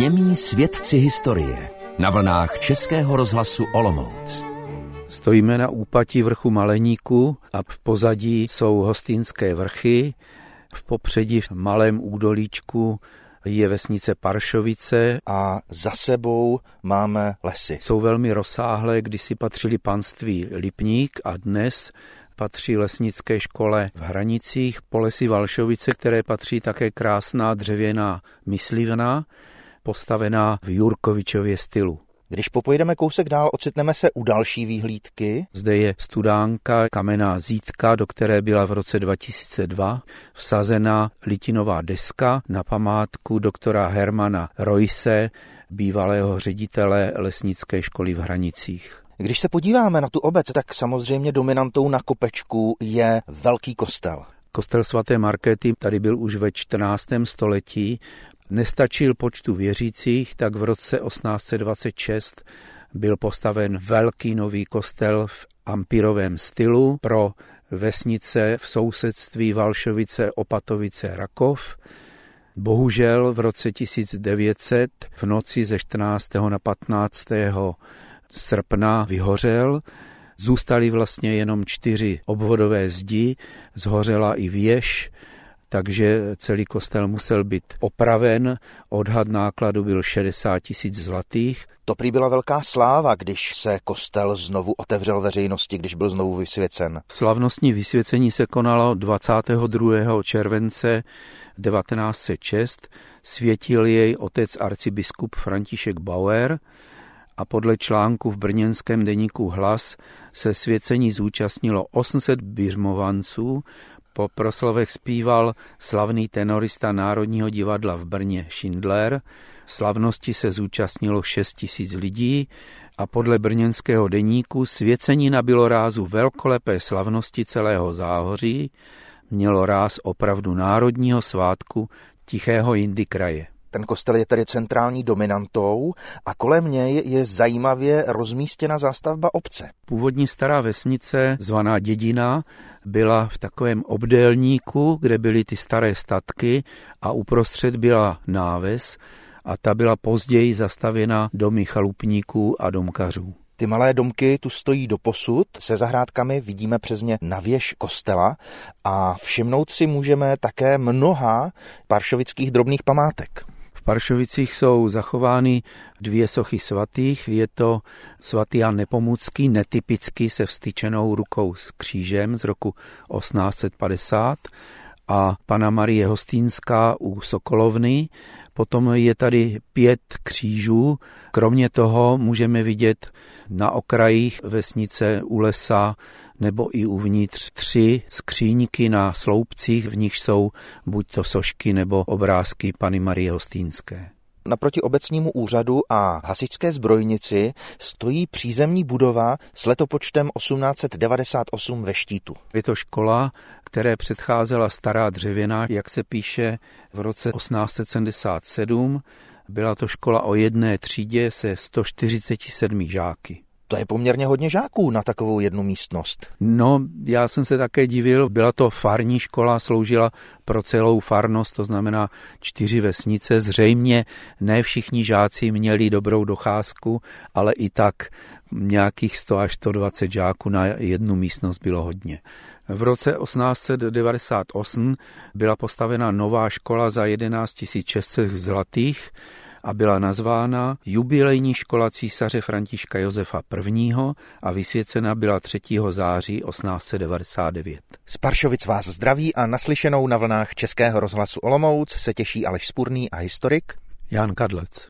Němí svědci historie na vlnách Českého rozhlasu Olomouc. Stojíme na úpatí vrchu Maleníku a v pozadí jsou hostýnské vrchy. V popředí v malém údolíčku je vesnice Paršovice. A za sebou máme lesy. Jsou velmi rozsáhlé, kdysi patřili panství Lipník a dnes patří lesnické škole v Hranicích, po lesi Valšovice, které patří také krásná dřevěná myslivna, postavená v Jurkovičově stylu. Když popojdeme kousek dál, ocitneme se u další výhlídky. Zde je studánka, kamenná zítka, do které byla v roce 2002 vsazena litinová deska na památku doktora Hermana Royse, bývalého ředitele lesnické školy v Hranicích. Když se podíváme na tu obec, tak samozřejmě dominantou na kopečku je velký kostel. Kostel svaté Markéty tady byl už ve 14. století nestačil počtu věřících, tak v roce 1826 byl postaven velký nový kostel v ampirovém stylu pro vesnice v sousedství Valšovice, Opatovice, Rakov. Bohužel v roce 1900 v noci ze 14. na 15. srpna vyhořel. Zůstaly vlastně jenom čtyři obvodové zdi, zhořela i věž, takže celý kostel musel být opraven. Odhad nákladu byl 60 tisíc zlatých. To prý byla velká sláva, když se kostel znovu otevřel veřejnosti, když byl znovu vysvěcen. Slavnostní vysvěcení se konalo 22. července 1906. Světil jej otec arcibiskup František Bauer a podle článku v brněnském deníku Hlas se svěcení zúčastnilo 800 běžmovanců, po proslovech zpíval slavný tenorista Národního divadla v Brně Schindler. Slavnosti se zúčastnilo 6 tisíc lidí a podle brněnského deníku svěcení nabilo rázu velkolepé slavnosti celého záhoří, mělo ráz opravdu národního svátku Tichého Jindy kraje. Ten kostel je tedy centrální dominantou a kolem něj je zajímavě rozmístěna zástavba obce. Původní stará vesnice, zvaná Dědina, byla v takovém obdélníku, kde byly ty staré statky a uprostřed byla náves a ta byla později zastavěna domy chalupníků a domkařů. Ty malé domky tu stojí do posud, se zahrádkami vidíme přes ně navěž kostela a všimnout si můžeme také mnoha paršovických drobných památek. V Paršovicích jsou zachovány dvě sochy svatých. Je to svatý Jan Nepomucký, netypicky se vstyčenou rukou s křížem z roku 1850 a pana Marie Hostýnská u Sokolovny. Potom je tady pět křížů. Kromě toho můžeme vidět na okrajích vesnice u lesa nebo i uvnitř tři skříňky na sloupcích, v nich jsou buď to sošky nebo obrázky Pany Marie Hostýnské. Naproti obecnímu úřadu a hasičské zbrojnici stojí přízemní budova s letopočtem 1898 ve štítu. Je to škola, které předcházela stará dřevěná, jak se píše v roce 1877. Byla to škola o jedné třídě se 147 žáky. To je poměrně hodně žáků na takovou jednu místnost. No, já jsem se také divil. Byla to farní škola, sloužila pro celou farnost, to znamená čtyři vesnice. Zřejmě ne všichni žáci měli dobrou docházku, ale i tak nějakých 100 až 120 žáků na jednu místnost bylo hodně. V roce 1898 byla postavena nová škola za 11 600 zlatých, a byla nazvána Jubilejní škola císaře Františka Josefa I. a vysvěcena byla 3. září 1899. Z Paršovic vás zdraví a naslyšenou na vlnách Českého rozhlasu Olomouc se těší Aleš Spurný a historik Jan Kadlec.